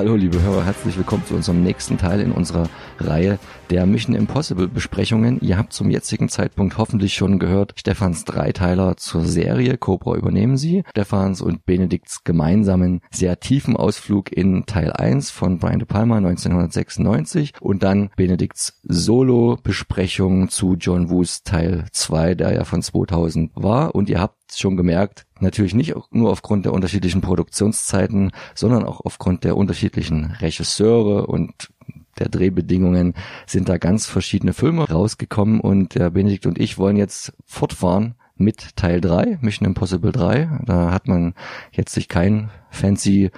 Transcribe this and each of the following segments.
Hallo liebe Hörer, herzlich willkommen zu unserem nächsten Teil in unserer Reihe der Mission Impossible Besprechungen. Ihr habt zum jetzigen Zeitpunkt hoffentlich schon gehört, Stefans Dreiteiler zur Serie Cobra übernehmen sie. Stefans und Benedikts gemeinsamen sehr tiefen Ausflug in Teil 1 von Brian De Palma 1996 und dann Benedikts Solo-Besprechung zu John Woos Teil 2, der ja von 2000 war. Und ihr habt schon gemerkt, natürlich nicht nur aufgrund der unterschiedlichen Produktionszeiten, sondern auch aufgrund der unterschiedlichen Regisseure und der Drehbedingungen sind da ganz verschiedene Filme rausgekommen und der Benedikt und ich wollen jetzt fortfahren mit Teil 3, Mission Impossible 3. Da hat man jetzt sich kein fancy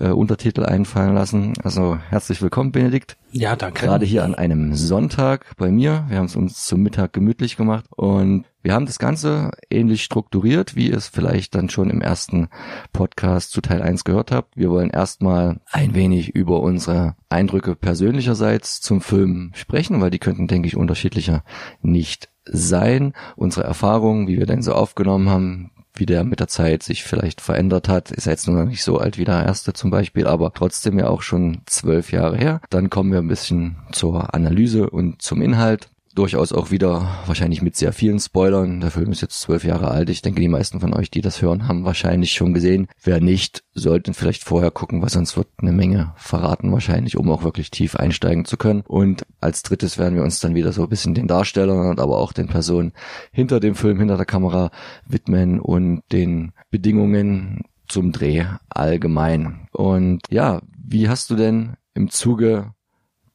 äh, Untertitel einfallen lassen. Also herzlich willkommen, Benedikt. Ja, danke. Gerade hier an einem Sonntag bei mir. Wir haben es uns zum Mittag gemütlich gemacht und wir haben das Ganze ähnlich strukturiert, wie ihr es vielleicht dann schon im ersten Podcast zu Teil 1 gehört habt. Wir wollen erstmal ein wenig über unsere Eindrücke persönlicherseits zum Film sprechen, weil die könnten, denke ich, unterschiedlicher nicht sein. Unsere Erfahrungen, wie wir denn so aufgenommen haben, wie der mit der Zeit sich vielleicht verändert hat. Ist jetzt nur noch nicht so alt wie der erste zum Beispiel, aber trotzdem ja auch schon zwölf Jahre her. Dann kommen wir ein bisschen zur Analyse und zum Inhalt durchaus auch wieder wahrscheinlich mit sehr vielen Spoilern. Der Film ist jetzt zwölf Jahre alt. Ich denke, die meisten von euch, die das hören, haben wahrscheinlich schon gesehen. Wer nicht, sollten vielleicht vorher gucken, weil sonst wird eine Menge verraten wahrscheinlich, um auch wirklich tief einsteigen zu können. Und als drittes werden wir uns dann wieder so ein bisschen den Darstellern und aber auch den Personen hinter dem Film, hinter der Kamera widmen und den Bedingungen zum Dreh allgemein. Und ja, wie hast du denn im Zuge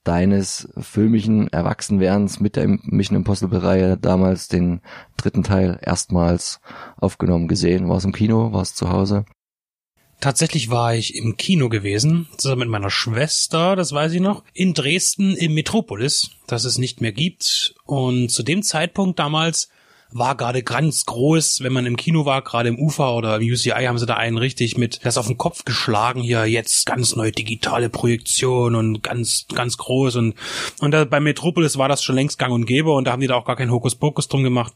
deines filmischen Erwachsenwerdens mit der Mission Impossible Reihe damals den dritten Teil erstmals aufgenommen gesehen? War es im Kino? War es zu Hause? Tatsächlich war ich im Kino gewesen, zusammen mit meiner Schwester, das weiß ich noch, in Dresden im Metropolis, das es nicht mehr gibt. Und zu dem Zeitpunkt damals war gerade ganz groß, wenn man im Kino war, gerade im UFA oder im UCI haben sie da einen richtig mit das auf den Kopf geschlagen hier jetzt ganz neue digitale Projektion und ganz ganz groß und und da, bei Metropolis war das schon längst gang und gäbe und da haben die da auch gar keinen Hokuspokus drum gemacht.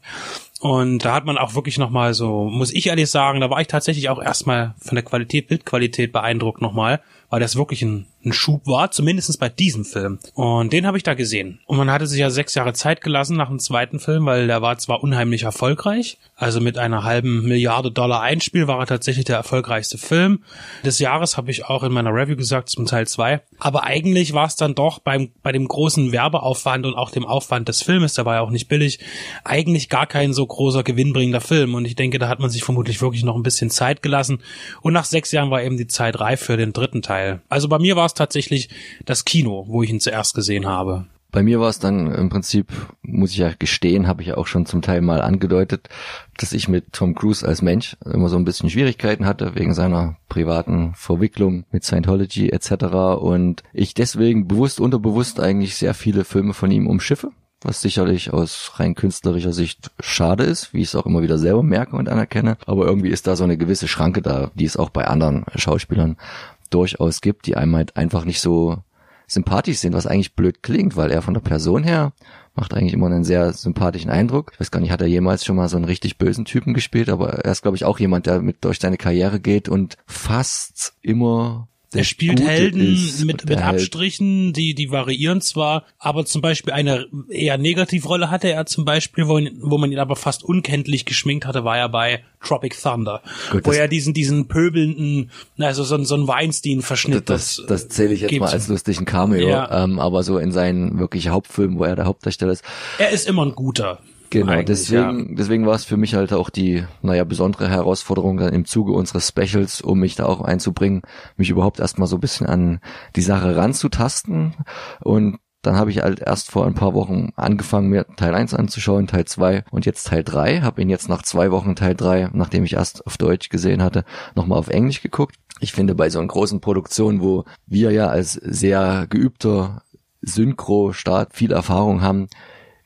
Und da hat man auch wirklich nochmal so, muss ich ehrlich sagen, da war ich tatsächlich auch erstmal von der Qualität, Bildqualität beeindruckt nochmal, weil das wirklich ein ein Schub war, zumindestens bei diesem Film. Und den habe ich da gesehen. Und man hatte sich ja sechs Jahre Zeit gelassen nach dem zweiten Film, weil der war zwar unheimlich erfolgreich, also mit einer halben Milliarde Dollar Einspiel war er tatsächlich der erfolgreichste Film des Jahres, habe ich auch in meiner Review gesagt zum Teil zwei. Aber eigentlich war es dann doch beim, bei dem großen Werbeaufwand und auch dem Aufwand des Filmes, der war ja auch nicht billig, eigentlich gar kein so großer gewinnbringender Film. Und ich denke, da hat man sich vermutlich wirklich noch ein bisschen Zeit gelassen. Und nach sechs Jahren war eben die Zeit reif für den dritten Teil. Also bei mir war es tatsächlich das Kino, wo ich ihn zuerst gesehen habe. Bei mir war es dann im Prinzip, muss ich ja gestehen, habe ich ja auch schon zum Teil mal angedeutet, dass ich mit Tom Cruise als Mensch immer so ein bisschen Schwierigkeiten hatte wegen seiner privaten Verwicklung mit Scientology etc. Und ich deswegen bewusst, unterbewusst eigentlich sehr viele Filme von ihm umschiffe, was sicherlich aus rein künstlerischer Sicht schade ist, wie ich es auch immer wieder selber merke und anerkenne. Aber irgendwie ist da so eine gewisse Schranke da, die es auch bei anderen Schauspielern durchaus gibt, die einem halt einfach nicht so sympathisch sind, was eigentlich blöd klingt, weil er von der Person her macht eigentlich immer einen sehr sympathischen Eindruck. Ich weiß gar nicht, hat er jemals schon mal so einen richtig bösen Typen gespielt, aber er ist, glaube ich, auch jemand, der mit durch seine Karriere geht und fast immer er spielt Helden mit, mit Abstrichen, die, die variieren zwar, aber zum Beispiel eine eher Negativrolle hatte er zum Beispiel, wo, wo man ihn aber fast unkenntlich geschminkt hatte, war er bei Tropic Thunder, Gut, wo er diesen, diesen pöbelnden, also so, so ein Weinstein-Verschnitt. Das, das, das zähle ich jetzt mal als lustigen Cameo, ja. ähm, aber so in seinen wirklich Hauptfilmen, wo er der Hauptdarsteller ist. Er ist immer ein guter. Genau, deswegen, ja. deswegen war es für mich halt auch die, naja, besondere Herausforderung dann im Zuge unseres Specials, um mich da auch einzubringen, mich überhaupt erstmal so ein bisschen an die Sache ranzutasten. Und dann habe ich halt erst vor ein paar Wochen angefangen, mir Teil 1 anzuschauen, Teil 2 und jetzt Teil 3. Habe ihn jetzt nach zwei Wochen Teil 3, nachdem ich erst auf Deutsch gesehen hatte, nochmal auf Englisch geguckt. Ich finde, bei so einer großen Produktion, wo wir ja als sehr geübter Synchro-Start viel Erfahrung haben,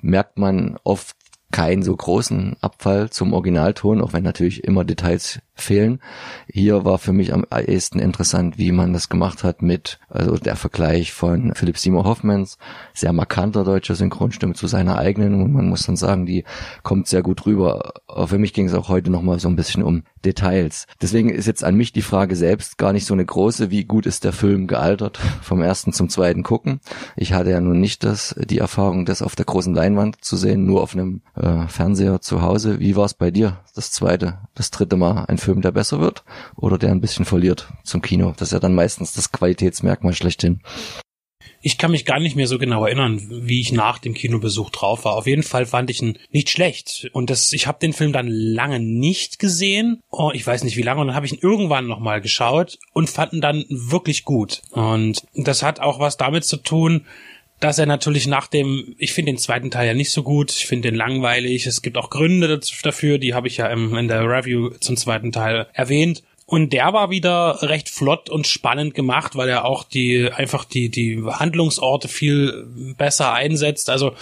merkt man oft keinen so großen Abfall zum Originalton, auch wenn natürlich immer Details fehlen. Hier war für mich am ehesten interessant, wie man das gemacht hat mit, also der Vergleich von Philipp Seymour Hoffmans, sehr markanter deutscher Synchronstimme zu seiner eigenen und man muss dann sagen, die kommt sehr gut rüber. Aber für mich ging es auch heute nochmal so ein bisschen um Details. Deswegen ist jetzt an mich die Frage selbst gar nicht so eine große, wie gut ist der Film gealtert vom ersten zum zweiten gucken. Ich hatte ja nun nicht das, die Erfahrung, das auf der großen Leinwand zu sehen, nur auf einem äh, Fernseher zu Hause. Wie war es bei dir, das zweite, das dritte Mal ein Film, der besser wird oder der ein bisschen verliert zum Kino? Das ist ja dann meistens das Qualitätsmerkmal schlechthin. Ich kann mich gar nicht mehr so genau erinnern, wie ich nach dem Kinobesuch drauf war. Auf jeden Fall fand ich ihn nicht schlecht. Und das, ich habe den Film dann lange nicht gesehen. Oh, ich weiß nicht wie lange. Und dann habe ich ihn irgendwann nochmal geschaut und fand ihn dann wirklich gut. Und das hat auch was damit zu tun, dass er natürlich nach dem, ich finde den zweiten Teil ja nicht so gut, ich finde den langweilig, es gibt auch Gründe dafür, die habe ich ja im, in der Review zum zweiten Teil erwähnt. Und der war wieder recht flott und spannend gemacht, weil er auch die einfach die die Handlungsorte viel besser einsetzt. Also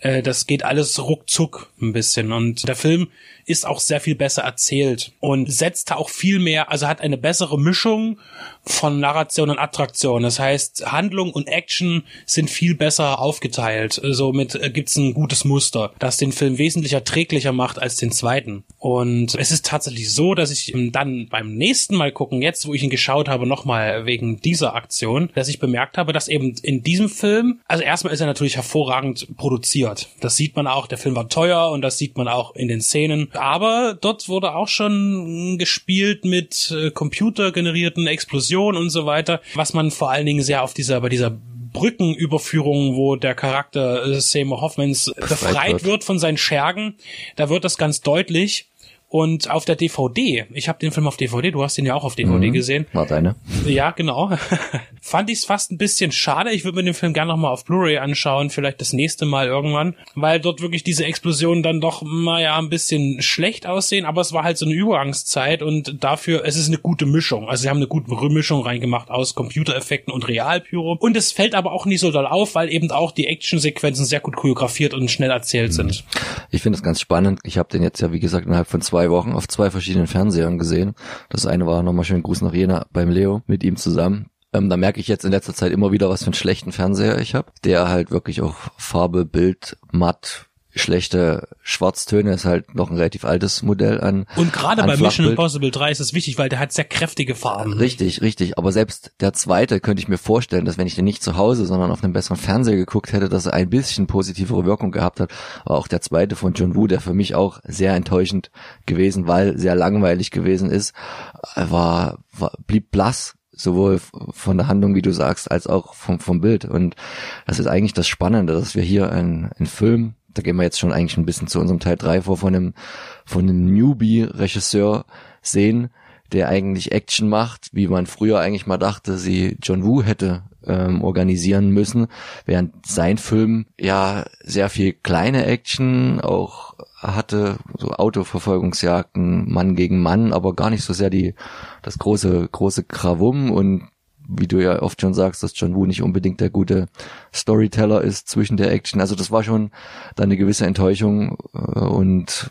äh, das geht alles ruckzuck ein bisschen und der Film ist auch sehr viel besser erzählt und setzt auch viel mehr, also hat eine bessere Mischung von Narration und Attraktion. Das heißt, Handlung und Action sind viel besser aufgeteilt. Somit äh, gibt's ein gutes Muster, das den Film wesentlich erträglicher macht als den zweiten. Und es ist tatsächlich so, dass ich dann beim nächsten Mal gucken, jetzt wo ich ihn geschaut habe, nochmal wegen dieser Aktion, dass ich bemerkt habe, dass eben in diesem Film, also erstmal ist er natürlich hervorragend produziert. Das sieht man auch, der Film war teuer und das sieht man auch in den Szenen. Aber dort wurde auch schon gespielt mit äh, computergenerierten Explosionen und so weiter, was man vor allen Dingen sehr auf dieser, bei dieser Brückenüberführung, wo der Charakter äh, Seymour Hoffmans befreit wird. wird von seinen Schergen, da wird das ganz deutlich. Und auf der DVD, ich habe den Film auf DVD, du hast den ja auch auf DVD mhm, gesehen. War deine. Ja, genau. Fand ich es fast ein bisschen schade. Ich würde mir den Film gerne nochmal auf Blu-ray anschauen, vielleicht das nächste Mal irgendwann, weil dort wirklich diese Explosionen dann doch, naja, ein bisschen schlecht aussehen, aber es war halt so eine Übergangszeit und dafür, es ist eine gute Mischung. Also sie haben eine gute Mischung reingemacht aus Computereffekten und Realpyro. Und es fällt aber auch nicht so doll auf, weil eben auch die Actionsequenzen sehr gut choreografiert und schnell erzählt mhm. sind. Ich finde es ganz spannend. Ich habe den jetzt ja, wie gesagt, innerhalb von zwei zwei Wochen auf zwei verschiedenen Fernsehern gesehen. Das eine war nochmal schön Gruß nach Jena beim Leo mit ihm zusammen. Ähm, da merke ich jetzt in letzter Zeit immer wieder, was für einen schlechten Fernseher ich habe, der halt wirklich auch Farbe, Bild, matt, schlechte Schwarztöne ist halt noch ein relativ altes Modell an. Und gerade bei Mission Impossible 3 ist es wichtig, weil der hat sehr kräftige Farben. Richtig, richtig. Aber selbst der zweite könnte ich mir vorstellen, dass wenn ich den nicht zu Hause, sondern auf einem besseren Fernseher geguckt hätte, dass er ein bisschen positivere Wirkung gehabt hat. Aber auch der zweite von John Woo, der für mich auch sehr enttäuschend gewesen, weil sehr langweilig gewesen ist, war, war blieb blass sowohl von der Handlung, wie du sagst, als auch vom, vom Bild. Und das ist eigentlich das Spannende, dass wir hier einen, einen Film da gehen wir jetzt schon eigentlich ein bisschen zu unserem Teil 3 vor, von einem, von einem Newbie-Regisseur sehen, der eigentlich Action macht, wie man früher eigentlich mal dachte, sie John Woo hätte ähm, organisieren müssen, während sein Film ja sehr viel kleine Action auch hatte, so Autoverfolgungsjagden, Mann gegen Mann, aber gar nicht so sehr die das große große Krawum und wie du ja oft schon sagst, dass John Woo nicht unbedingt der gute Storyteller ist zwischen der Action. Also das war schon dann eine gewisse Enttäuschung äh, und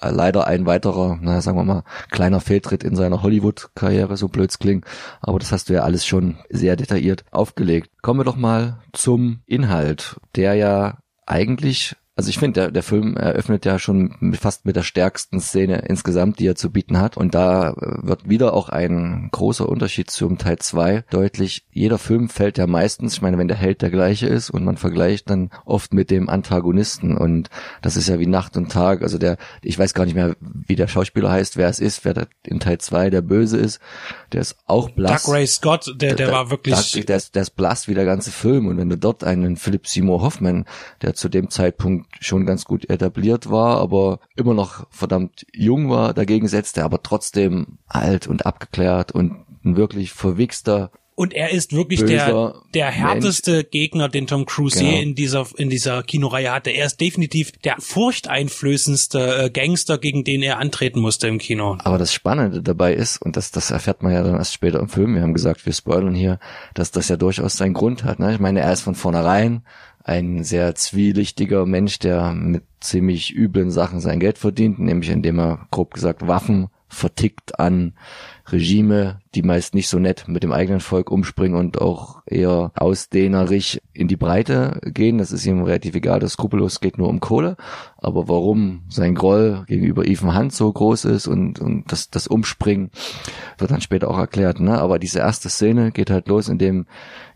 leider ein weiterer, naja, sagen wir mal, kleiner Fehltritt in seiner Hollywood-Karriere, so blöds klingt. Aber das hast du ja alles schon sehr detailliert aufgelegt. Kommen wir doch mal zum Inhalt, der ja eigentlich also ich finde, der, der Film eröffnet ja schon mit, fast mit der stärksten Szene insgesamt, die er zu bieten hat. Und da äh, wird wieder auch ein großer Unterschied zum Teil 2 deutlich. Jeder Film fällt ja meistens, ich meine, wenn der Held der gleiche ist und man vergleicht dann oft mit dem Antagonisten. Und das ist ja wie Nacht und Tag. Also der, ich weiß gar nicht mehr, wie der Schauspieler heißt, wer es ist, wer der in Teil 2 der Böse ist. Der ist auch blass. Doug Ray Scott, der, der, der war wirklich... Doug, der, ist, der ist blass wie der ganze Film. Und wenn du dort einen Philip Seymour Hoffman, der zu dem Zeitpunkt schon ganz gut etabliert war, aber immer noch verdammt jung war, dagegen setzte er aber trotzdem alt und abgeklärt und ein wirklich verwichster Und er ist wirklich der, der härteste Mensch. Gegner, den Tom Cruise genau. in dieser, in dieser Kinoreihe hatte. Er ist definitiv der furchteinflößendste äh, Gangster, gegen den er antreten musste im Kino. Aber das Spannende dabei ist, und das, das erfährt man ja dann erst später im Film, wir haben gesagt, wir spoilern hier, dass das ja durchaus seinen Grund hat. Ne? Ich meine, er ist von vornherein ein sehr zwielichtiger Mensch, der mit ziemlich üblen Sachen sein Geld verdient, nämlich indem er grob gesagt Waffen vertickt an Regime, die meist nicht so nett mit dem eigenen Volk umspringen und auch eher ausdehnerig in die Breite gehen. Das ist ihm relativ egal, das skrupellos geht nur um Kohle. Aber warum sein Groll gegenüber Ethan Hunt so groß ist und, und das, das Umspringen wird dann später auch erklärt. Ne? Aber diese erste Szene geht halt los, indem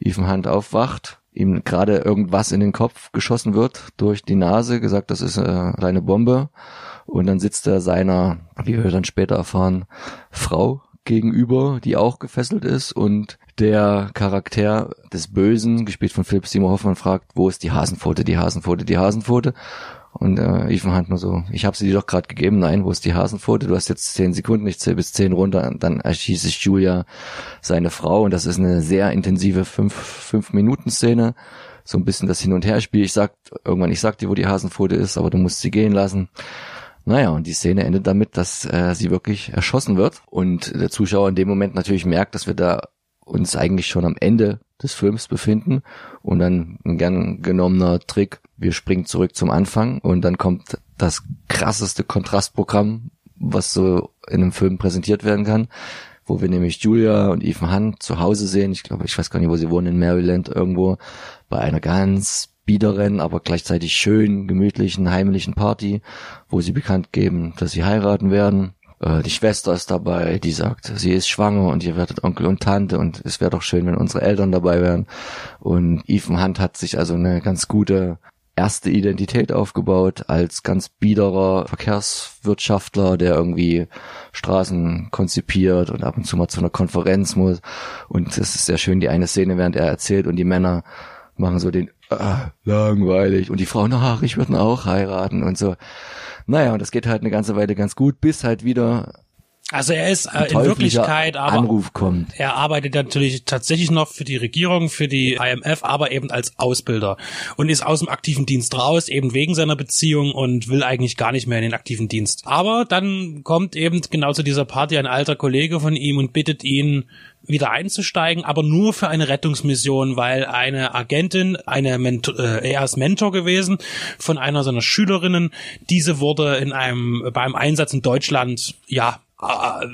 Ethan Hunt aufwacht ihm gerade irgendwas in den Kopf geschossen wird durch die Nase, gesagt, das ist eine kleine Bombe. Und dann sitzt er seiner, wie wir dann später erfahren, Frau gegenüber, die auch gefesselt ist und der Charakter des Bösen, gespielt von Philipp Seymour Hoffmann, fragt, wo ist die Hasenpfote, die Hasenpfote, die Hasenpfote. Und äh, Ethan Hunt nur so, ich habe sie dir doch gerade gegeben, nein, wo ist die Hasenpfote? Du hast jetzt zehn Sekunden, ich zähle bis zehn runter, und dann erschießt sich Julia seine Frau und das ist eine sehr intensive fünf, fünf Minuten Szene, so ein bisschen das Hin- und Herspiel. Ich sag irgendwann, ich sag dir, wo die Hasenpfote ist, aber du musst sie gehen lassen. Naja, und die Szene endet damit, dass äh, sie wirklich erschossen wird und der Zuschauer in dem Moment natürlich merkt, dass wir da uns eigentlich schon am Ende des Films befinden und dann ein gern genommener Trick, wir springen zurück zum Anfang und dann kommt das krasseste Kontrastprogramm, was so in einem Film präsentiert werden kann, wo wir nämlich Julia und Ethan Hunt zu Hause sehen. Ich glaube, ich weiß gar nicht, wo sie wohnen, in Maryland irgendwo, bei einer ganz biederen, aber gleichzeitig schön, gemütlichen, heimlichen Party, wo sie bekannt geben, dass sie heiraten werden. Äh, die Schwester ist dabei, die sagt, sie ist schwanger und ihr werdet Onkel und Tante und es wäre doch schön, wenn unsere Eltern dabei wären. Und Ethan Hunt hat sich also eine ganz gute erste Identität aufgebaut als ganz biederer Verkehrswirtschaftler, der irgendwie Straßen konzipiert und ab und zu mal zu einer Konferenz muss. Und es ist sehr schön, die eine Szene, während er erzählt und die Männer machen so den ah, langweilig und die Frauen, ach, ich würde auch heiraten und so. Naja, und das geht halt eine ganze Weile ganz gut, bis halt wieder also er ist äh, in Wirklichkeit aber Anruf kommt. er arbeitet natürlich tatsächlich noch für die Regierung, für die IMF, aber eben als Ausbilder und ist aus dem aktiven Dienst raus, eben wegen seiner Beziehung und will eigentlich gar nicht mehr in den aktiven Dienst. Aber dann kommt eben genau zu dieser Party ein alter Kollege von ihm und bittet ihn wieder einzusteigen, aber nur für eine Rettungsmission, weil eine Agentin, eine Mentor, äh, er ist Mentor gewesen von einer seiner Schülerinnen, diese wurde in einem beim Einsatz in Deutschland ja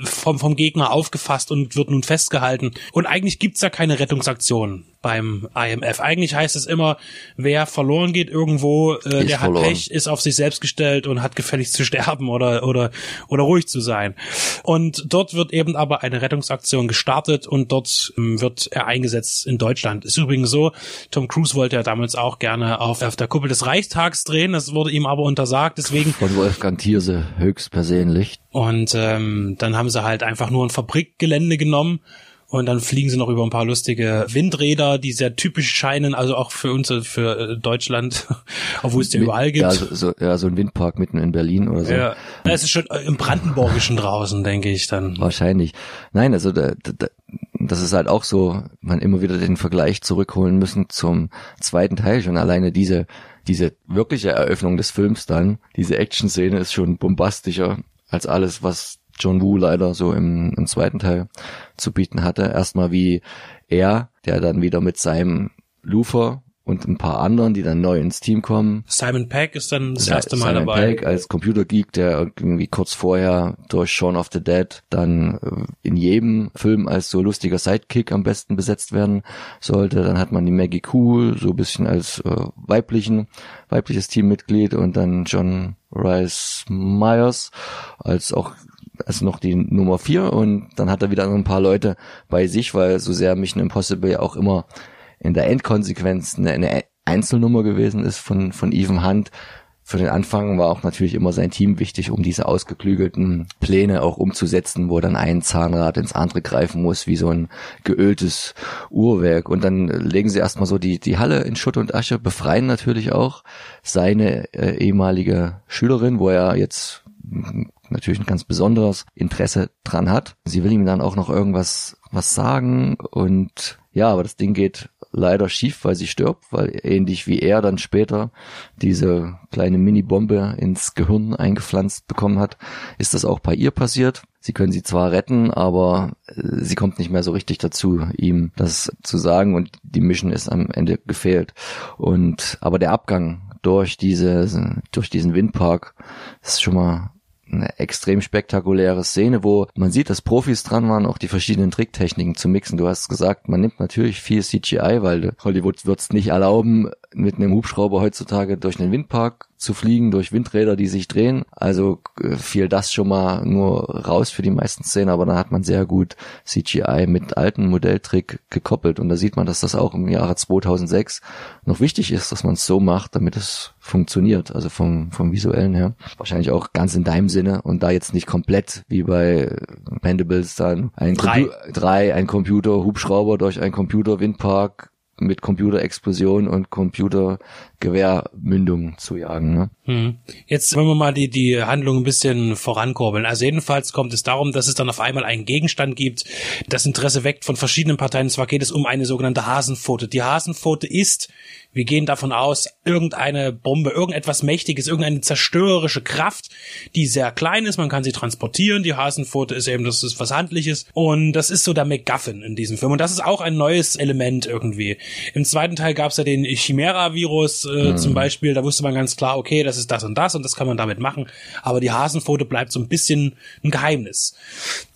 vom, vom Gegner aufgefasst und wird nun festgehalten. Und eigentlich gibt's ja keine Rettungsaktion beim IMF. Eigentlich heißt es immer, wer verloren geht irgendwo, äh, der verloren. hat Pech, ist auf sich selbst gestellt und hat gefälligst zu sterben oder, oder, oder ruhig zu sein. Und dort wird eben aber eine Rettungsaktion gestartet und dort ähm, wird er eingesetzt in Deutschland. Ist übrigens so, Tom Cruise wollte ja damals auch gerne auf, auf der Kuppel des Reichstags drehen, das wurde ihm aber untersagt, deswegen. Von Wolfgang Thierse höchstpersönlich. Und ähm, dann haben sie halt einfach nur ein Fabrikgelände genommen und dann fliegen sie noch über ein paar lustige Windräder, die sehr typisch scheinen, also auch für uns, für äh, Deutschland, obwohl es ja überall gibt. Ja so, so, ja, so ein Windpark mitten in Berlin oder so. Ja, es ist schon im Brandenburgischen draußen, denke ich dann. Wahrscheinlich. Nein, also da, da, das ist halt auch so, man immer wieder den Vergleich zurückholen müssen zum zweiten Teil. Schon alleine diese, diese wirkliche Eröffnung des Films dann, diese Action-Szene ist schon bombastischer als alles, was John Woo leider so im, im zweiten Teil zu bieten hatte. Erstmal wie er, der dann wieder mit seinem Lufer und ein paar anderen, die dann neu ins Team kommen. Simon Peck ist dann das erste Mal Simon dabei. Peck als Computergeek, der irgendwie kurz vorher durch Shaun of the Dead dann äh, in jedem Film als so lustiger Sidekick am besten besetzt werden sollte. Dann hat man die Maggie Cool, so ein bisschen als äh, weiblichen, weibliches Teammitglied und dann John Rice Myers als auch also noch die Nummer vier und dann hat er wieder ein paar Leute bei sich, weil so sehr Mission Impossible ja auch immer in der Endkonsequenz eine, eine Einzelnummer gewesen ist von, von Even Hunt. Für den Anfang war auch natürlich immer sein Team wichtig, um diese ausgeklügelten Pläne auch umzusetzen, wo dann ein Zahnrad ins andere greifen muss, wie so ein geöltes Uhrwerk. Und dann legen sie erstmal so die, die Halle in Schutt und Asche, befreien natürlich auch seine äh, ehemalige Schülerin, wo er jetzt natürlich ein ganz besonderes Interesse dran hat. Sie will ihm dann auch noch irgendwas was sagen und ja, aber das Ding geht leider schief, weil sie stirbt, weil ähnlich wie er dann später diese kleine Mini-Bombe ins Gehirn eingepflanzt bekommen hat, ist das auch bei ihr passiert. Sie können sie zwar retten, aber äh, sie kommt nicht mehr so richtig dazu, ihm das zu sagen und die Mission ist am Ende gefehlt. Und aber der Abgang durch diese durch diesen Windpark ist schon mal eine extrem spektakuläre Szene, wo man sieht, dass Profis dran waren, auch die verschiedenen Tricktechniken zu mixen. Du hast gesagt, man nimmt natürlich viel CGI, weil Hollywood wird es nicht erlauben, mit einem Hubschrauber heutzutage durch einen Windpark zu fliegen, durch Windräder, die sich drehen. Also äh, fiel das schon mal nur raus für die meisten Szenen, aber da hat man sehr gut CGI mit alten Modelltrick gekoppelt. Und da sieht man, dass das auch im Jahre 2006 noch wichtig ist, dass man es so macht, damit es funktioniert, also vom, vom visuellen her. Wahrscheinlich auch ganz in deinem Sinne und da jetzt nicht komplett wie bei Pendables dann ein, Drei. Compu drei ein Computer, Hubschrauber durch einen Computer, Windpark mit Computerexplosion und Computergewehrmündung zu jagen. Ne? Hm. Jetzt wollen wir mal die, die Handlung ein bisschen vorankurbeln. Also jedenfalls kommt es darum, dass es dann auf einmal einen Gegenstand gibt, das Interesse weckt von verschiedenen Parteien. Und zwar geht es um eine sogenannte Hasenpfote. Die Hasenpfote ist, wir gehen davon aus, irgendeine Bombe, irgendetwas Mächtiges, irgendeine zerstörerische Kraft, die sehr klein ist. Man kann sie transportieren. Die Hasenpfote ist eben, das ist was Handliches. Und das ist so der MacGuffin in diesem Film. Und das ist auch ein neues Element irgendwie. Im zweiten Teil gab es ja den Chimera-Virus äh, zum Beispiel. Da wusste man ganz klar, okay, das ist das und das und das kann man damit machen. Aber die Hasenpfote bleibt so ein bisschen ein Geheimnis.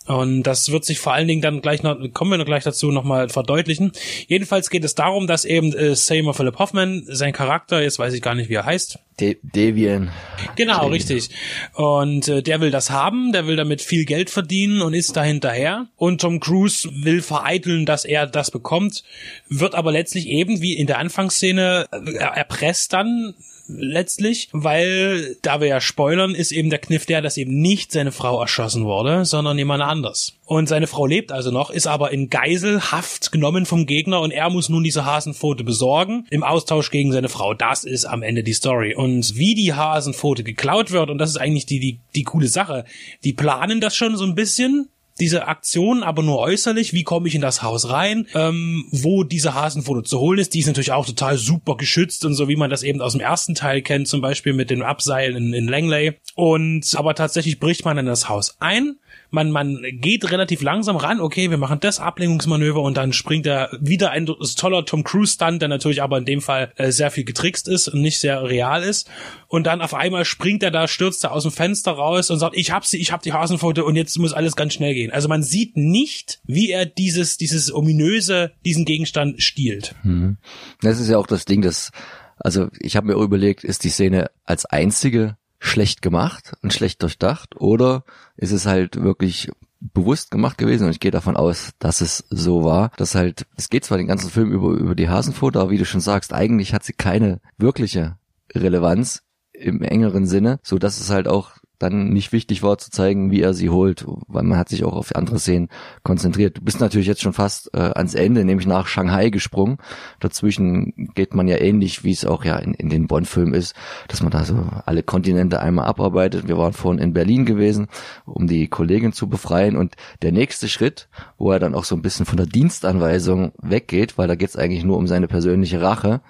Und das wird sich vor allen Dingen dann gleich noch, kommen wir noch gleich dazu, nochmal verdeutlichen. Jedenfalls geht es darum, dass eben äh, Seymour Philip Hoffman, sein Charakter, jetzt weiß ich gar nicht, wie er heißt. De Devian. Genau, richtig. Und äh, der will das haben, der will damit viel Geld verdienen und ist da hinterher. Und Tom Cruise will vereiteln, dass er das bekommt, wird aber letztlich eben, wie in der Anfangsszene, äh, erpresst dann letztlich, weil, da wir ja spoilern, ist eben der Kniff der, dass eben nicht seine Frau erschossen wurde, sondern jemand anders. Und seine Frau lebt also noch, ist aber in Geiselhaft genommen vom Gegner und er muss nun diese Hasenpfote besorgen im Austausch gegen seine Frau. Das ist am Ende die Story. Und wie die Hasenpfote geklaut wird, und das ist eigentlich die, die, die coole Sache, die planen das schon so ein bisschen, diese Aktion, aber nur äußerlich. Wie komme ich in das Haus rein? Ähm, wo diese Hasenfoto zu holen ist, die ist natürlich auch total super geschützt und so, wie man das eben aus dem ersten Teil kennt, zum Beispiel mit den Abseilen in, in Langley. Und aber tatsächlich bricht man in das Haus ein. Man, man geht relativ langsam ran, okay, wir machen das Ablenkungsmanöver und dann springt er wieder ein toller Tom Cruise Stunt, der natürlich aber in dem Fall äh, sehr viel getrickst ist und nicht sehr real ist. Und dann auf einmal springt er da, stürzt er aus dem Fenster raus und sagt, ich hab sie, ich hab die Hasenfoto und jetzt muss alles ganz schnell gehen. Also man sieht nicht, wie er dieses, dieses ominöse, diesen Gegenstand stiehlt. Mhm. Das ist ja auch das Ding, dass, also ich habe mir überlegt, ist die Szene als einzige schlecht gemacht und schlecht durchdacht oder ist es halt wirklich bewusst gemacht gewesen? Und ich gehe davon aus, dass es so war, dass halt, es geht zwar den ganzen Film über, über die Hasenfoto, aber wie du schon sagst, eigentlich hat sie keine wirkliche Relevanz im engeren Sinne, so dass es halt auch dann nicht wichtig war zu zeigen, wie er sie holt, weil man hat sich auch auf andere Szenen konzentriert. Du bist natürlich jetzt schon fast äh, ans Ende, nämlich nach Shanghai gesprungen. Dazwischen geht man ja ähnlich, wie es auch ja in, in den Bond-Filmen ist, dass man da so alle Kontinente einmal abarbeitet. Wir waren vorhin in Berlin gewesen, um die Kollegin zu befreien und der nächste Schritt, wo er dann auch so ein bisschen von der Dienstanweisung weggeht, weil da geht es eigentlich nur um seine persönliche Rache,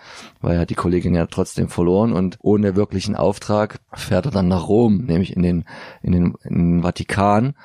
weil er hat die Kollegin ja trotzdem verloren und ohne wirklichen Auftrag fährt er dann nach Rom, nämlich in den, in den, in den Vatikan,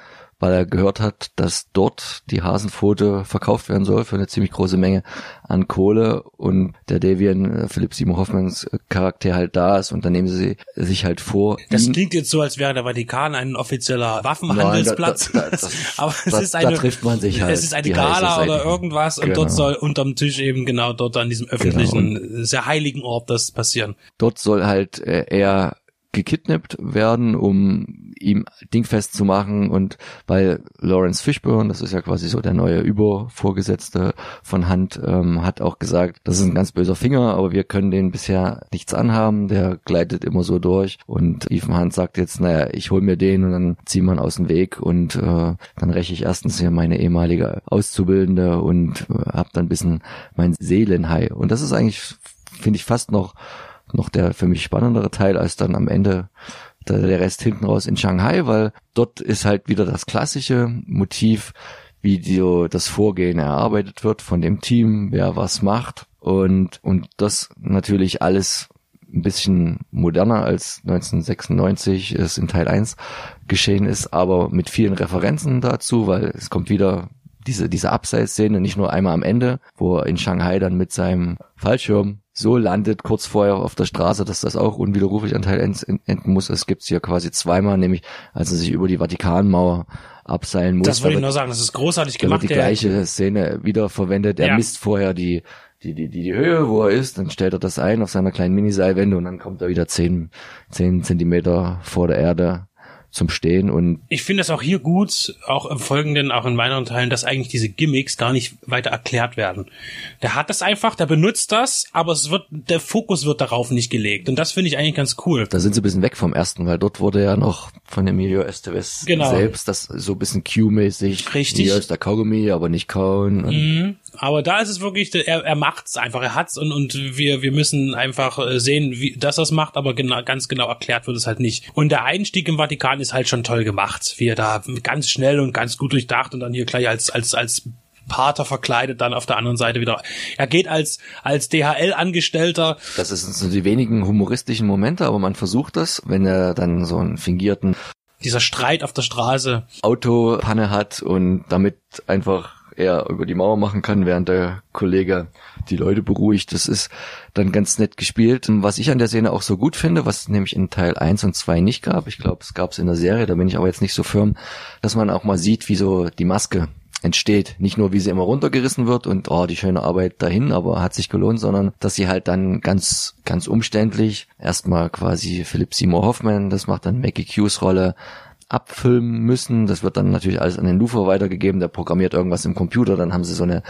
weil er gehört hat, dass dort die Hasenpfote verkauft werden soll für eine ziemlich große Menge an Kohle und der Devian äh, Philipp Simon Hoffmanns äh, Charakter halt da ist und dann nehmen sie sich halt vor. Das klingt jetzt so, als wäre der Vatikan ein offizieller Waffenhandelsplatz. Nein, da- da- da- Aber es da- ist da eine, trifft man sich halt. Es ist eine Gala oder irgendwas und Genau. dort soll unterm Tisch eben genau dort an diesem öffentlichen, sehr heiligen Ort das passieren. dort soll halt äh, er gekidnappt werden, um ihm dingfest zu machen und weil Lawrence Fishburne, das ist ja quasi so der neue Übervorgesetzte von Hand, ähm, hat auch gesagt, das ist ein ganz böser Finger, aber wir können den bisher nichts anhaben, der gleitet immer so durch und Ethan Hunt sagt jetzt, naja, ich hol mir den und dann zieh man aus dem Weg und äh, dann räche ich erstens hier meine ehemalige Auszubildende und äh, hab dann ein bisschen mein Seelenhai und das ist eigentlich, finde ich, fast noch noch der für mich spannendere Teil, als dann am Ende der Rest hinten raus in Shanghai, weil dort ist halt wieder das klassische Motiv, wie die, das Vorgehen erarbeitet wird von dem Team, wer was macht. Und, und das natürlich alles ein bisschen moderner als 1996 es in Teil 1 geschehen ist, aber mit vielen Referenzen dazu, weil es kommt wieder diese, diese Abseits-Szene, nicht nur einmal am Ende, wo er in Shanghai dann mit seinem Fallschirm so landet, kurz vorher auf der Straße, dass das auch unwiderruflich an Teil enden muss. Es gibt's hier quasi zweimal, nämlich als er sich über die Vatikanmauer abseilen muss. Das wollte ich nur sagen, das ist großartig gemacht. die gleiche Szene wiederverwendet. Er ja. misst vorher die, die, die, die, die Höhe, wo er ist, dann stellt er das ein auf seiner kleinen Miniseilwände und dann kommt er wieder zehn, zehn Zentimeter vor der Erde zum Stehen und ich finde es auch hier gut, auch im Folgenden, auch in weiteren Teilen, dass eigentlich diese Gimmicks gar nicht weiter erklärt werden. Der hat das einfach, der benutzt das, aber es wird, der Fokus wird darauf nicht gelegt und das finde ich eigentlich ganz cool. Da sind sie ein bisschen weg vom ersten, weil dort wurde ja noch von Emilio Estevez genau. selbst das so ein bisschen Q-mäßig. Richtig. Hier ist der Kaugummi, aber nicht kauen. Mhm. Aber da ist es wirklich, er, er macht's einfach, er hat's und, und wir, wir müssen einfach äh, sehen, wie, dass er es macht, aber genau, ganz genau erklärt wird es halt nicht. Und der Einstieg im Vatikan ist halt schon toll gemacht, wie er da ganz schnell und ganz gut durchdacht und dann hier gleich als, als, als Pater verkleidet dann auf der anderen Seite wieder. Er geht als, als DHL-Angestellter. Das sind so die wenigen humoristischen Momente, aber man versucht das, wenn er dann so einen fingierten dieser Streit auf der Straße Autopanne hat und damit einfach er über die Mauer machen kann, während der Kollege die Leute beruhigt. Das ist dann ganz nett gespielt. Was ich an der Szene auch so gut finde, was nämlich in Teil 1 und 2 nicht gab, ich glaube, es gab es in der Serie, da bin ich aber jetzt nicht so firm, dass man auch mal sieht, wie so die Maske entsteht. Nicht nur, wie sie immer runtergerissen wird und oh, die schöne Arbeit dahin, aber hat sich gelohnt, sondern dass sie halt dann ganz, ganz umständlich erstmal quasi Philip Seymour Hoffman, das macht dann Maggie Q's Rolle, abfilmen müssen. Das wird dann natürlich alles an den Lufer weitergegeben. Der programmiert irgendwas im Computer. Dann haben sie so eine,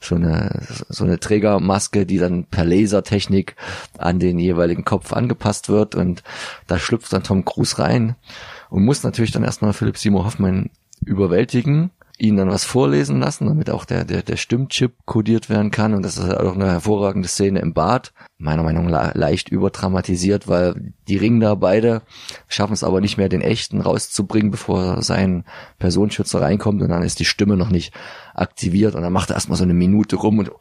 so eine, so eine Trägermaske, die dann per Lasertechnik an den jeweiligen Kopf angepasst wird. Und da schlüpft dann Tom Cruise rein und muss natürlich dann erstmal Philipp Seymour Hoffmann überwältigen ihn dann was vorlesen lassen, damit auch der, der, der Stimmchip kodiert werden kann. Und das ist halt auch eine hervorragende Szene im Bad. Meiner Meinung nach leicht überdramatisiert, weil die ringen da beide, schaffen es aber nicht mehr, den echten rauszubringen, bevor sein Personenschützer reinkommt und dann ist die Stimme noch nicht aktiviert und dann macht er erstmal so eine Minute rum und,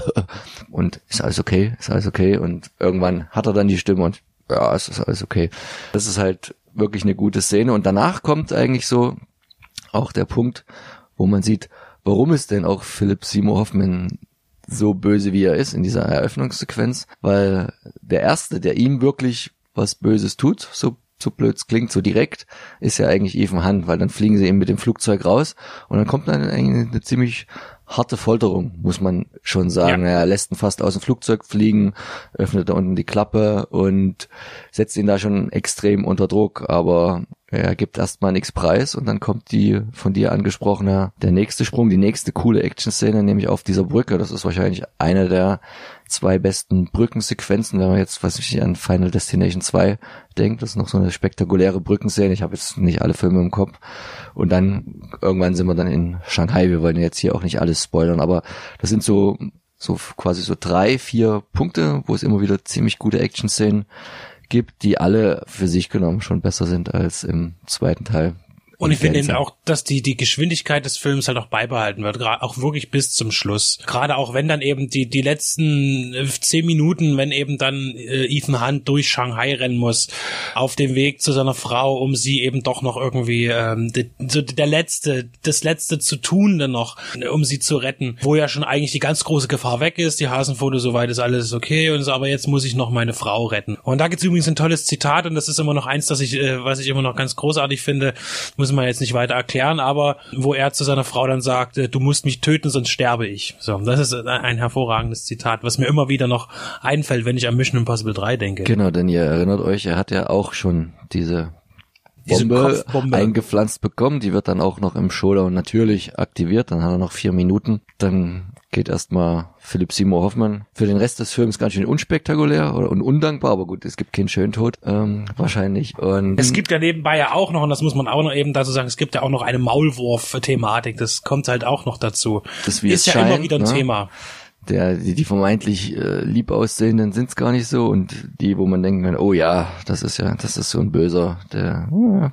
und ist alles okay, ist alles okay und irgendwann hat er dann die Stimme und ja, es ist alles okay. Das ist halt wirklich eine gute Szene und danach kommt eigentlich so auch der Punkt, wo man sieht, warum ist denn auch Philipp Seymour Hoffman so böse, wie er ist in dieser Eröffnungssequenz, weil der Erste, der ihm wirklich was Böses tut, so so blöd klingt, so direkt, ist ja eigentlich Ethan Hunt, weil dann fliegen sie eben mit dem Flugzeug raus und dann kommt dann eigentlich eine ziemlich harte Folterung, muss man schon sagen. Ja. Er lässt ihn fast aus dem Flugzeug fliegen, öffnet da unten die Klappe und setzt ihn da schon extrem unter Druck, aber er gibt erstmal nichts preis und dann kommt die von dir angesprochene, der nächste Sprung, die nächste coole Action-Szene, nämlich auf dieser Brücke. Das ist wahrscheinlich eine der zwei besten Brückensequenzen, wenn man jetzt, was ich an Final Destination 2 denkt. Das ist noch so eine spektakuläre Brückenszene. Ich habe jetzt nicht alle Filme im Kopf. Und dann irgendwann sind wir dann in Shanghai. Wir wollen jetzt hier auch nicht alles spoilern, aber das sind so so quasi so drei, vier Punkte, wo es immer wieder ziemlich gute Action-Szenen gibt, die alle für sich genommen schon besser sind als im zweiten Teil. Und ich finde eben auch, dass die, die Geschwindigkeit des Films halt auch beibehalten wird, gerade auch wirklich bis zum Schluss. Gerade auch wenn dann eben die, die letzten äh, zehn Minuten, wenn eben dann äh, Ethan Hunt durch Shanghai rennen muss, auf dem Weg zu seiner Frau, um sie eben doch noch irgendwie, ähm, die, so der letzte, das letzte zu tun dann noch, um sie zu retten, wo ja schon eigentlich die ganz große Gefahr weg ist, die Hasenfoto, soweit ist alles okay und so, aber jetzt muss ich noch meine Frau retten. Und da gibt's übrigens ein tolles Zitat und das ist immer noch eins, das ich, äh, was ich immer noch ganz großartig finde, muss müssen wir jetzt nicht weiter erklären, aber wo er zu seiner Frau dann sagt, du musst mich töten, sonst sterbe ich. So, das ist ein hervorragendes Zitat, was mir immer wieder noch einfällt, wenn ich an Mission Impossible 3 denke. Genau, denn ihr erinnert euch, er hat ja auch schon diese Bombe, Bombe, eingepflanzt bekommen. Die wird dann auch noch im Showdown natürlich aktiviert. Dann hat er noch vier Minuten. Dann geht erstmal Philipp Seymour Hoffmann. Für den Rest des Films ganz schön unspektakulär und undankbar, aber gut, es gibt keinen schönen Tod, ähm, wahrscheinlich. Und es gibt ja nebenbei ja auch noch, und das muss man auch noch eben dazu sagen, es gibt ja auch noch eine Maulwurf-Thematik, das kommt halt auch noch dazu. Das wie ist ja scheint, immer wieder ein ne? Thema der, die, die vermeintlich äh, lieb aussehenden sind's gar nicht so und die, wo man denkt, oh ja, das ist ja, das ist so ein Böser, der, ja,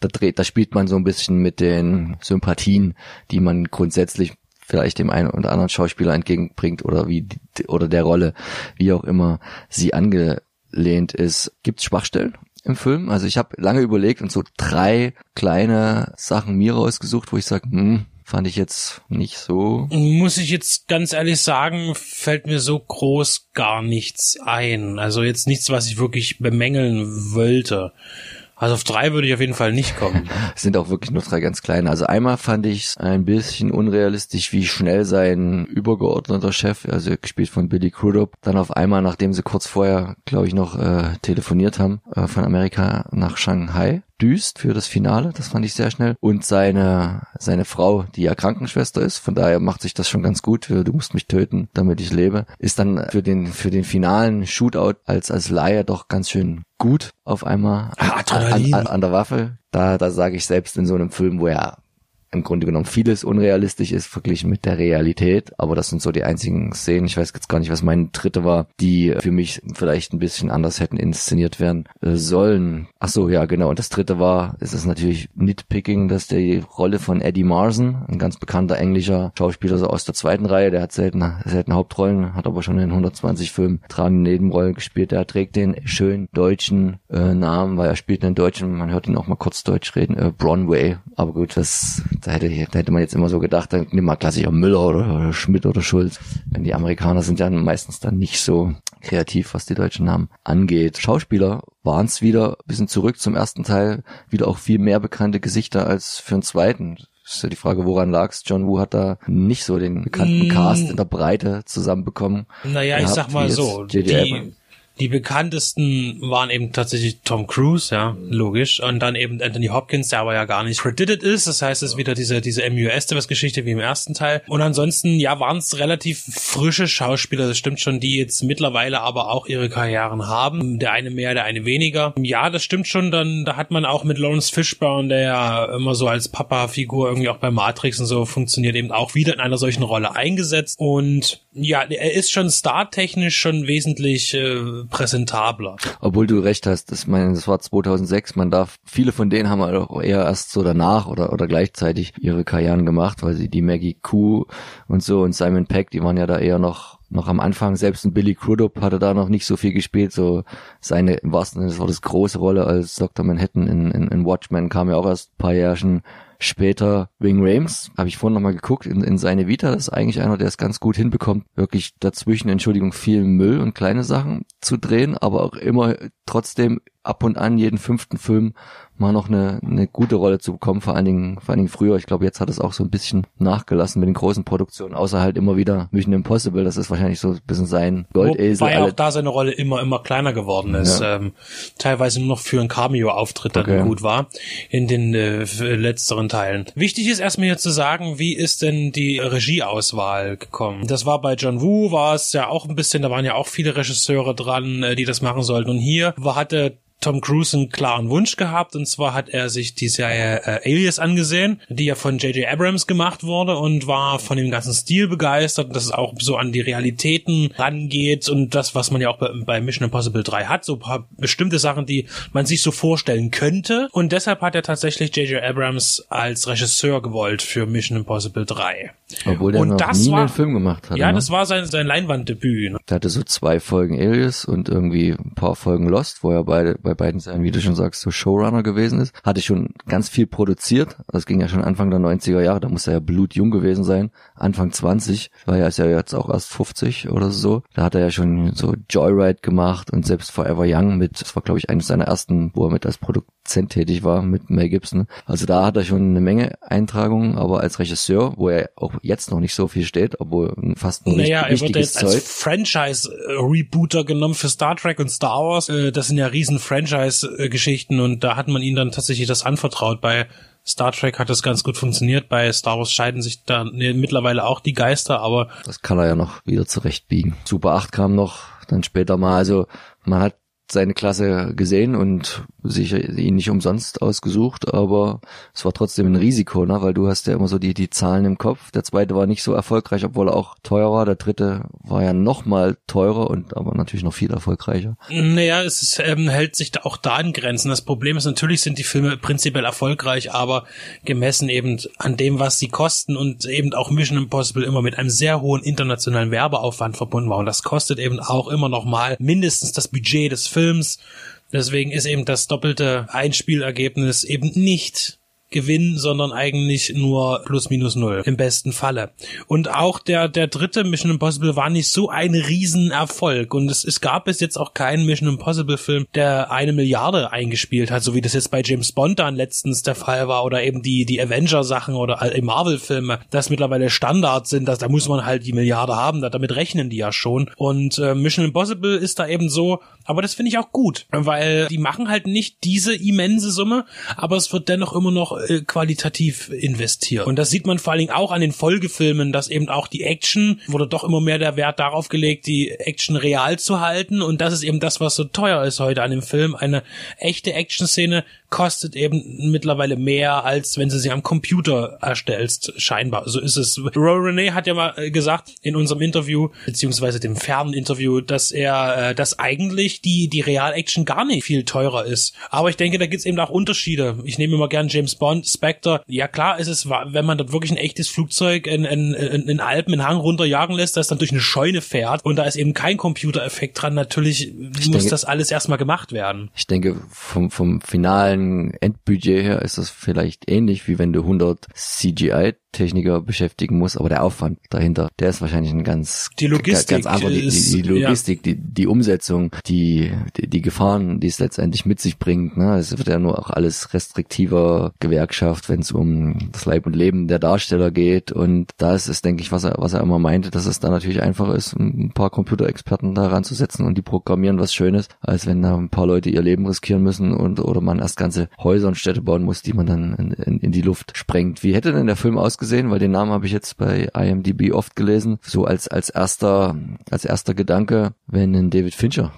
da dreht, da spielt man so ein bisschen mit den Sympathien, die man grundsätzlich vielleicht dem einen oder anderen Schauspieler entgegenbringt oder wie oder der Rolle, wie auch immer sie angelehnt ist. Gibt's Schwachstellen im Film? Also ich habe lange überlegt und so drei kleine Sachen mir rausgesucht, wo ich sage, hm, fand ich jetzt nicht so. Muss ich jetzt ganz ehrlich sagen, fällt mir so groß gar nichts ein. Also jetzt nichts, was ich wirklich bemängeln wollte. Also auf drei würde ich auf jeden Fall nicht kommen. Es sind auch wirklich nur drei ganz kleine. Also einmal fand ich es ein bisschen unrealistisch, wie schnell sein übergeordneter Chef, also gespielt von Billy Crudup, dann auf einmal, nachdem sie kurz vorher, glaube ich, noch äh, telefoniert haben, äh, von Amerika nach Shanghai, düst für das Finale, das fand ich sehr schnell. Und seine, seine Frau, die ja Krankenschwester ist, von daher macht sich das schon ganz gut. Für du musst mich töten, damit ich lebe, ist dann für den, für den finalen Shootout als, als Laie doch ganz schön gut auf einmal. Ah, an, an, an der Waffe. Da, da sage ich selbst in so einem Film, wo ja im Grunde genommen vieles unrealistisch ist verglichen mit der Realität. Aber das sind so die einzigen Szenen. Ich weiß jetzt gar nicht, was meine dritte war, die für mich vielleicht ein bisschen anders hätten inszeniert werden äh, sollen. Ach so, ja, genau. Und das dritte war, es ist natürlich Nitpicking, dass die Rolle von Eddie Marson, ein ganz bekannter englischer Schauspieler so aus der zweiten Reihe, der hat selten, selten Hauptrollen, hat aber schon in 120 Filmen tragende Nebenrollen gespielt. Der trägt den schönen deutschen äh, Namen, weil er spielt einen deutschen, man hört ihn auch mal kurz deutsch reden, äh, Bronway. Aber gut, das da hätte, da hätte man jetzt immer so gedacht, dann nimm mal klassischer Müller oder, oder Schmidt oder Schulz. Wenn die Amerikaner sind ja meistens dann nicht so kreativ, was die deutschen Namen angeht. Schauspieler waren es wieder, bisschen zurück zum ersten Teil, wieder auch viel mehr bekannte Gesichter als für den zweiten. Das ist ja die Frage, woran lag's? John Woo hat da nicht so den bekannten Mm. Cast in der Breite zusammenbekommen. Naja, ich gehabt, sag wie mal so, die. Die bekanntesten waren eben tatsächlich Tom Cruise, ja, logisch, und dann eben Anthony Hopkins, der aber ja gar nicht credited ist, das heißt, es ist wieder diese, diese MUS-Geschichte wie im ersten Teil. Und ansonsten, ja, waren es relativ frische Schauspieler, das stimmt schon, die jetzt mittlerweile aber auch ihre Karrieren haben. Der eine mehr, der eine weniger. Ja, das stimmt schon, dann, da hat man auch mit Lawrence Fishburne, der ja immer so als Papa-Figur irgendwie auch bei Matrix und so funktioniert, eben auch wieder in einer solchen Rolle eingesetzt. Und ja, er ist schon starttechnisch schon wesentlich äh, präsentabler. Obwohl du recht hast, das, meine, das war 2006, man darf, viele von denen haben auch eher erst so danach oder, oder gleichzeitig ihre Karrieren gemacht, weil sie die Maggie Q und so und Simon Peck, die waren ja da eher noch noch am Anfang, selbst ein Billy Crudup hatte da noch nicht so viel gespielt, so seine, im wahrsten Sinne des Wortes, große Rolle als Dr. Manhattan in, in, in Watchmen kam ja auch erst ein paar Jährchen später Wing Rames, habe ich vorhin nochmal geguckt, in, in seine Vita, das ist eigentlich einer, der es ganz gut hinbekommt, wirklich dazwischen, Entschuldigung, viel Müll und kleine Sachen zu drehen, aber auch immer trotzdem ab und an jeden fünften Film mal noch eine, eine gute Rolle zu bekommen, vor allen Dingen, vor allen Dingen früher. Ich glaube, jetzt hat es auch so ein bisschen nachgelassen mit den großen Produktionen, außer halt immer wieder Mission Impossible. Das ist wahrscheinlich so ein bisschen sein Goldesel. Wobei auch da seine Rolle immer, immer kleiner geworden ist. Ja. Ähm, teilweise nur noch für einen Cameo-Auftritt dann Okay. gut war in den äh, f- letzteren Teilen. Wichtig ist erstmal hier zu sagen, wie ist denn die Regieauswahl gekommen? Das war bei John Woo, war es ja auch ein bisschen, da waren ja auch viele Regisseure dran, äh, die das machen sollten. Und hier hatte Tom Cruise einen klaren Wunsch gehabt und zwar hat er sich die Serie äh, Alias angesehen, die ja von J.J. Abrams gemacht wurde und war von dem ganzen Stil begeistert, dass es auch so an die Realitäten rangeht und das, was man ja auch bei, bei Mission Impossible 3 hat, so ein paar bestimmte Sachen, die man sich so vorstellen könnte und deshalb hat er tatsächlich J.J. Abrams als Regisseur gewollt für Mission Impossible 3. Obwohl der noch das nie war- einen Film gemacht hat. Ja, ne? das war sein, sein Leinwanddebüt. Ne? Der hatte so zwei Folgen Alias und irgendwie ein paar Folgen Lost, wo er beide, bei beiden Serien, wie du schon sagst, so Showrunner gewesen ist. Hatte schon ganz viel produziert. Das ging ja schon Anfang der 90er Jahre. Da muss er ja blutjung gewesen sein. Anfang 20. War ja, ist ja jetzt auch erst 50 oder so. Da hat er ja schon so Joyride gemacht und selbst Forever Young mit, das war glaube ich eines seiner ersten, wo er mit als Produzent tätig war, mit Mel Gibson. Also da hat er schon eine Menge Eintragungen, aber als Regisseur, wo er auch jetzt noch nicht so viel steht, obwohl fast ein Naja, er wird jetzt als Zeug. Franchise-Rebooter genommen für Star Trek und Star Wars. Äh, Das sind ja riesen Franchise-Geschichten und da hat man ihnen dann tatsächlich das anvertraut. Bei Star Trek hat das ganz gut funktioniert, bei Star Wars scheiden sich da mittlerweile auch die Geister, aber Das kann er ja noch wieder zurechtbiegen. Super 8 kam noch, dann später mal. Also man hat seine Klasse gesehen und sich ihn nicht umsonst ausgesucht, aber es war trotzdem ein Risiko, ne? weil du hast ja immer so die, die Zahlen im Kopf. Der zweite war nicht so erfolgreich, obwohl er auch teuer war. Der dritte war ja noch mal teurer und aber natürlich noch viel erfolgreicher. Naja, es ist, ähm, hält sich da auch da in Grenzen. Das Problem ist, natürlich sind die Filme prinzipiell erfolgreich, aber gemessen eben an dem, was sie kosten und eben auch Mission Impossible immer mit einem sehr hohen internationalen Werbeaufwand verbunden war. Und das kostet eben auch immer noch mal mindestens das Budget des Films. Deswegen ist eben das doppelte Einspielergebnis eben nicht Gewinn, sondern eigentlich nur plus minus null im besten Falle. Und auch der der dritte Mission Impossible war nicht so ein Riesenerfolg. Und es, es gab bis jetzt auch keinen Mission Impossible Film, der eine Milliarde eingespielt hat, so wie das jetzt bei James Bond dann letztens der Fall war oder eben die die Avenger Sachen oder Marvel Filme, das mittlerweile Standard sind, dass da muss man halt die Milliarde haben, damit rechnen die ja schon. Und äh, Mission Impossible ist da eben so, aber das finde ich auch gut, weil die machen halt nicht diese immense Summe, aber es wird dennoch immer noch äh, qualitativ investiert. Und das sieht man vor allen Dingen auch an den Folgefilmen, dass eben auch die Action wurde doch immer mehr der Wert darauf gelegt, die Action real zu halten. Und das ist eben das, was so teuer ist heute an dem Film. Eine echte Action-Szene kostet eben mittlerweile mehr, als wenn du sie am Computer erstellst, scheinbar. So ist es. Roy René hat ja mal äh, gesagt in unserem Interview, beziehungsweise dem fernen Interview, dass er, äh, dass eigentlich die, die Real-Action gar nicht viel teurer ist. Aber ich denke, da gibt's eben auch Unterschiede. Ich nehme immer gern James Bond, Spectre. Ja klar ist es, wenn man dort wirklich ein echtes Flugzeug in, in, in, in Alpen, in Hang runterjagen lässt, das dann durch eine Scheune fährt und da ist eben kein Computereffekt dran. Natürlich ich muss denke, das alles erstmal gemacht werden. Ich denke, vom, vom finalen Endbudget her ist das vielleicht ähnlich, wie wenn du 100 CGI Techniker beschäftigen muss, aber der Aufwand dahinter, der ist wahrscheinlich ein ganz, die Logistik ganz anderer. Die, die, die Logistik, ja. die, die Umsetzung, die, die, die Gefahren, die es letztendlich mit sich bringt. Ne? Es wird ja nur auch alles restriktiver Gewerkschaft, wenn es um das Leib und Leben der Darsteller geht. Und da ist denke ich, was er, was er immer meinte, dass es da natürlich einfacher ist, ein paar Computerexperten da ranzusetzen und die programmieren was Schönes, als wenn da ein paar Leute ihr Leben riskieren müssen und oder man erst ganze Häuser und Städte bauen muss, die man dann in, in, in die Luft sprengt. Wie hätte denn der Film ausgesehen? gesehen, weil den Namen habe ich jetzt bei IMDb oft gelesen. So als als erster als erster Gedanke, wenn ein David Fincher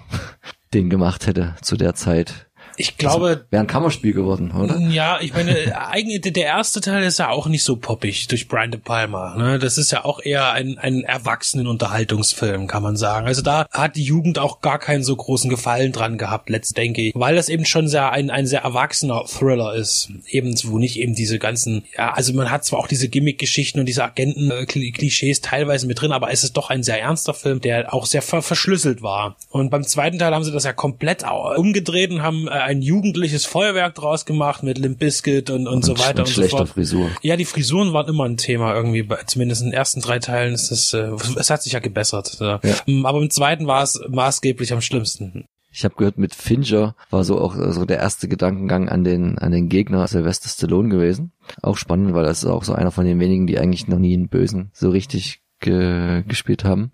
den gemacht hätte zu der Zeit. Ich glaube. Also, Wäre ein Kammerspiel geworden, oder? Ja, ich meine, eigentlich der erste Teil ist ja auch nicht so poppig durch Brian De Palma. Ne? Das ist ja auch eher ein, ein Erwachsenen-Unterhaltungsfilm, kann man sagen. Also da hat die Jugend auch gar keinen so großen Gefallen dran gehabt, letzt denke ich. Weil das eben schon sehr ein, ein sehr erwachsener Thriller ist. Eben, wo nicht eben diese ganzen, ja, also man hat zwar auch diese Gimmick-Geschichten und diese Agenten-Klischees teilweise mit drin, aber es ist doch ein sehr ernster Film, der auch sehr ver verschlüsselt war. Und beim zweiten Teil haben sie das ja komplett umgedreht und haben äh, ein jugendliches Feuerwerk draus gemacht mit Limp Bizkit und, und, und so weiter und so fort. Frisur. Ja, die Frisuren waren immer ein Thema irgendwie, bei, zumindest in den ersten drei Teilen ist das, äh, es hat sich ja gebessert. Ja. Mm, aber im zweiten war es maßgeblich am schlimmsten. Ich habe gehört, mit Fincher war so auch so der erste Gedankengang an den an den Gegner Sylvester Stallone gewesen. Auch spannend, weil das ist auch so einer von den wenigen, die eigentlich noch nie einen Bösen so richtig ge gespielt haben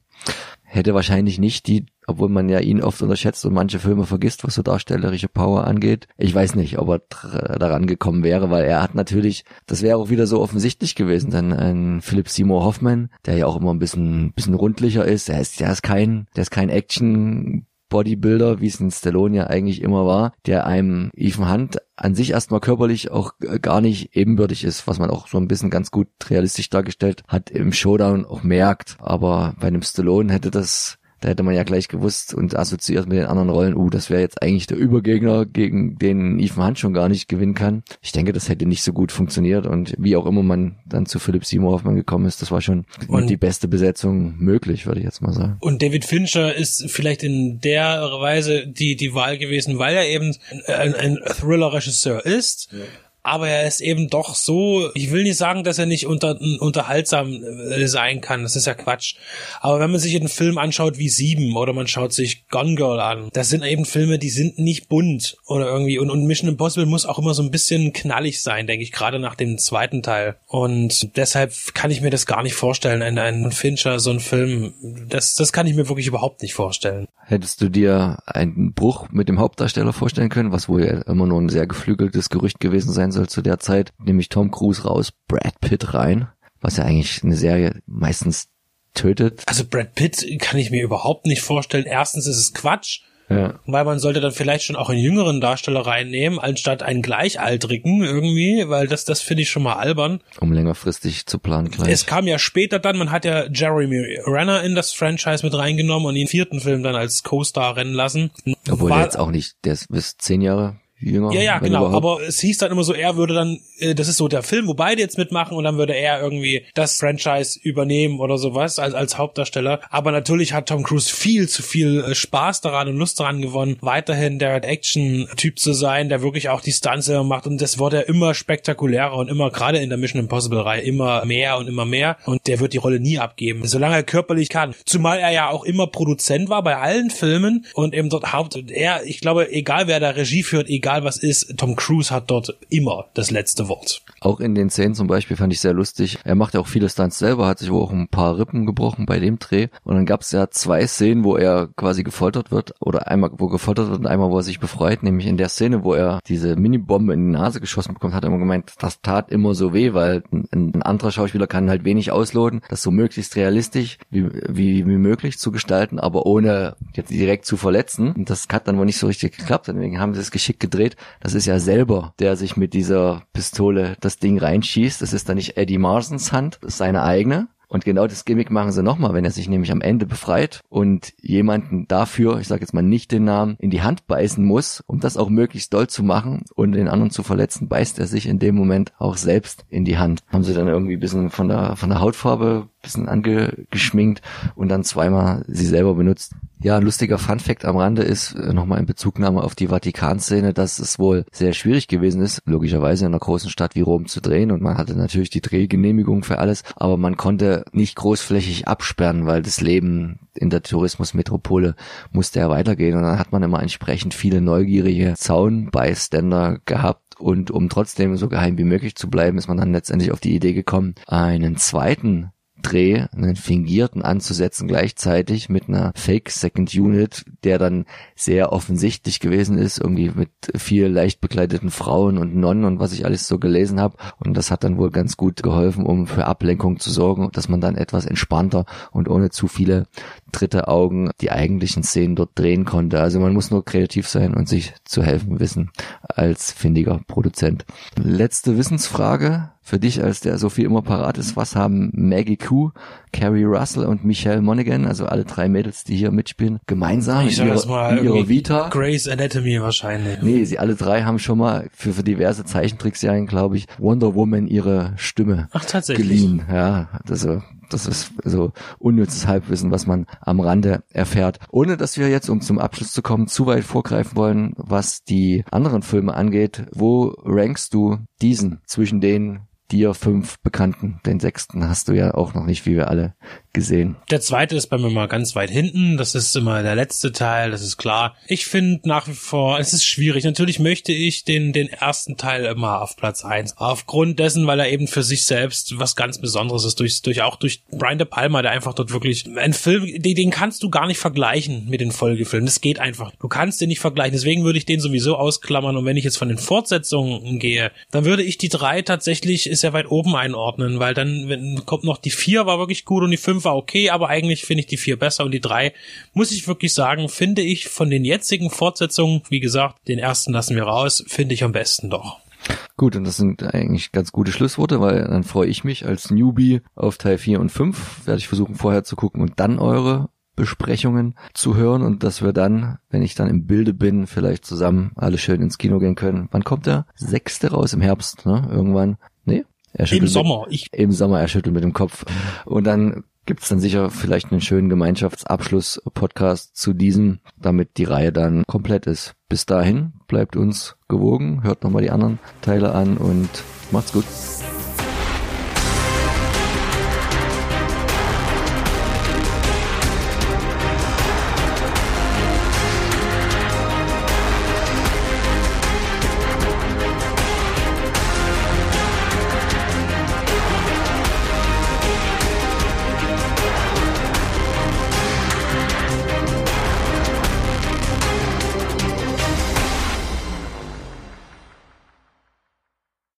hätte wahrscheinlich nicht die, obwohl man ja ihn oft unterschätzt und manche Filme vergisst, was so darstellerische Power angeht. Ich weiß nicht, ob er daran gekommen wäre, weil er hat natürlich, das wäre auch wieder so offensichtlich gewesen, denn ein Philipp Seymour Hoffman, der ja auch immer ein bisschen, bisschen rundlicher ist, der ist, der ist kein, der ist kein Action Bodybuilder, wie es in Stallone ja eigentlich immer war, der einem Ethan Hunt an sich erstmal körperlich auch gar nicht ebenbürtig ist, was man auch so ein bisschen ganz gut realistisch dargestellt hat im Showdown auch merkt. Aber bei einem Stallone hätte das da hätte man ja gleich gewusst und assoziiert mit den anderen Rollen, uh, das wäre jetzt eigentlich der Übergegner, gegen den Ethan Hunt schon gar nicht gewinnen kann. Ich denke, das hätte nicht so gut funktioniert und wie auch immer man dann zu Philipp Seymour Hoffmann gekommen ist, das war schon und die beste Besetzung möglich, würde ich jetzt mal sagen. Und David Fincher ist vielleicht in der Weise die, die Wahl gewesen, weil er eben ein, ein Thriller-Regisseur ist. Ja aber er ist eben doch so, ich will nicht sagen, dass er nicht unter, unterhaltsam äh, sein kann, das ist ja Quatsch. Aber wenn man sich einen Film anschaut wie Sieben oder man schaut sich Gone Girl an, das sind eben Filme, die sind nicht bunt oder irgendwie und, und Mission Impossible muss auch immer so ein bisschen knallig sein, denke ich, gerade nach dem zweiten Teil. Und deshalb kann ich mir das gar nicht vorstellen, ein, ein Fincher, so ein Film, das, das kann ich mir wirklich überhaupt nicht vorstellen. Hättest du dir einen Bruch mit dem Hauptdarsteller vorstellen können, was wohl immer nur ein sehr geflügeltes Gerücht gewesen sein soll zu der Zeit, nämlich Tom Cruise raus, Brad Pitt rein, was ja eigentlich eine Serie meistens tötet. Also Brad Pitt kann ich mir überhaupt nicht vorstellen. Erstens ist es Quatsch. Ja. Weil man sollte dann vielleicht schon auch einen jüngeren Darsteller reinnehmen, anstatt einen gleichaltrigen irgendwie, weil das, das finde ich schon mal albern. Um längerfristig zu planen gleich. Es kam ja später dann, man hat ja Jeremy Renner in das Franchise mit reingenommen und ihn vierten Film dann als Co-Star rennen lassen. Obwohl War- der jetzt auch nicht, der ist bis zehn Jahre jünger. Ja, ja, wenn genau. überhaupt. Aber es hieß dann immer so, er würde dann, äh, das ist so der Film, wo beide jetzt mitmachen und dann würde er irgendwie das Franchise übernehmen oder sowas als, als Hauptdarsteller. Aber natürlich hat Tom Cruise viel zu viel äh, Spaß daran und Lust daran gewonnen, weiterhin der Action-Typ zu sein, der wirklich auch die Stunts selber macht und das wurde immer spektakulärer und immer, gerade in der Mission Impossible-Reihe, immer mehr und immer mehr und der wird die Rolle nie abgeben, solange er körperlich kann. Zumal er ja auch immer Produzent war bei allen Filmen und eben dort Haupt, er, ich glaube, egal wer da Regie führt, egal was ist, Tom Cruise hat dort immer das letzte Wort. Auch in den Szenen zum Beispiel fand ich sehr lustig. Er macht ja auch viele Stunts selber, hat sich wohl auch ein paar Rippen gebrochen bei dem Dreh. Und dann gab es ja zwei Szenen, wo er quasi gefoltert wird. Oder einmal, wo gefoltert wird und einmal, wo er sich befreit. Nämlich in der Szene, wo er diese Minibombe in die Nase geschossen bekommt, hat er immer gemeint, das tat immer so weh, weil ein, ein anderer Schauspieler kann halt wenig ausloten, das so möglichst realistisch wie, wie, wie möglich zu gestalten, aber ohne jetzt direkt zu verletzen. Und das hat dann wohl nicht so richtig geklappt. Deswegen haben sie es geschickt gedreht. Das ist ja selber, der sich mit dieser Pistole das Ding reinschießt. Das ist dann nicht Eddie Marsons Hand, das ist seine eigene. Und genau das Gimmick machen sie nochmal, wenn er sich nämlich am Ende befreit und jemanden dafür, ich sage jetzt mal nicht den Namen, in die Hand beißen muss, um das auch möglichst doll zu machen und den anderen zu verletzen, beißt er sich in dem Moment auch selbst in die Hand. Haben sie dann irgendwie bisschen von der, von der Hautfarbe bisschen angeschminkt und dann zweimal sie selber benutzt. Ja, ein lustiger Funfact am Rande ist äh, nochmal in Bezugnahme auf die Vatikanszene, dass es wohl sehr schwierig gewesen ist, logischerweise in einer großen Stadt wie Rom zu drehen und man hatte natürlich die Drehgenehmigung für alles, aber man konnte nicht großflächig absperren, weil das Leben in der Tourismusmetropole musste ja weitergehen und dann hat man immer entsprechend viele neugierige Zaunbeiständer gehabt und um trotzdem so geheim wie möglich zu bleiben, ist man dann letztendlich auf die Idee gekommen, einen zweiten Dreh, einen fingierten anzusetzen gleichzeitig mit einer Fake Second Unit, der dann sehr offensichtlich gewesen ist, irgendwie mit vier leicht bekleideten Frauen und Nonnen und was ich alles so gelesen habe. Und das hat dann wohl ganz gut geholfen, um für Ablenkung zu sorgen, dass man dann etwas entspannter und ohne zu viele dritte Augen die eigentlichen Szenen dort drehen konnte. Also man muss nur kreativ sein und sich zu helfen wissen als findiger Produzent. Letzte Wissensfrage für dich, als der Sophie immer parat ist. Was haben Maggie Q, Carrie Russell und Michelle Monaghan, also alle drei Mädels, die hier mitspielen, gemeinsam Ich in ihrer, mal in ihrer Vita? Grey's Anatomy wahrscheinlich. Nee, sie alle drei haben schon mal für, für diverse Zeichentrickserien, glaube ich, Wonder Woman ihre Stimme Ach, tatsächlich. geliehen. Ja, äh, das ist so unnützes Halbwissen, was man am Rande erfährt. Ohne dass wir jetzt, um zum Abschluss zu kommen, zu weit vorgreifen wollen, was die anderen Filme angeht, wo rankst du diesen zwischen den dir fünf Bekannten? Den sechsten hast du ja auch noch nicht, wie wir alle gesehen. Der zweite ist bei mir mal ganz weit hinten. Das ist immer der letzte Teil, das ist klar. Ich finde nach wie vor, es ist schwierig. Natürlich möchte ich den, den ersten Teil immer auf Platz eins. Aufgrund dessen, weil er eben für sich selbst was ganz Besonderes ist. Durch, durch auch durch Brian De Palma, der einfach dort wirklich ein Film, den, den kannst du gar nicht vergleichen mit den Folgefilmen. Das geht einfach. Du kannst den nicht vergleichen. Deswegen würde ich den sowieso ausklammern. Und wenn ich jetzt von den Fortsetzungen gehe, dann würde ich die drei tatsächlich sehr weit oben einordnen, weil dann wenn, kommt noch die vier war wirklich gut und die fünf war okay, aber eigentlich finde ich die vier besser und die drei, muss ich wirklich sagen, finde ich von den jetzigen Fortsetzungen, wie gesagt, den ersten lassen wir raus, finde ich am besten doch. Gut, und das sind eigentlich ganz gute Schlussworte, weil dann freue ich mich als Newbie auf Teil 4 und 5. Werde ich versuchen vorher zu gucken und dann eure Besprechungen zu hören und dass wir dann, wenn ich dann im Bilde bin, vielleicht zusammen alle schön ins Kino gehen können. Wann kommt der? Sechste raus im Herbst, ne? Irgendwann? Nee? Er Im schüttelt mit- Sommer. Ich, Im Sommer, er schüttelt mit dem Kopf. Und dann gibt's dann sicher vielleicht einen schönen Gemeinschaftsabschluss-Podcast zu diesem, damit die Reihe dann komplett ist. Bis dahin, bleibt uns gewogen, hört nochmal die anderen Teile an und macht's gut.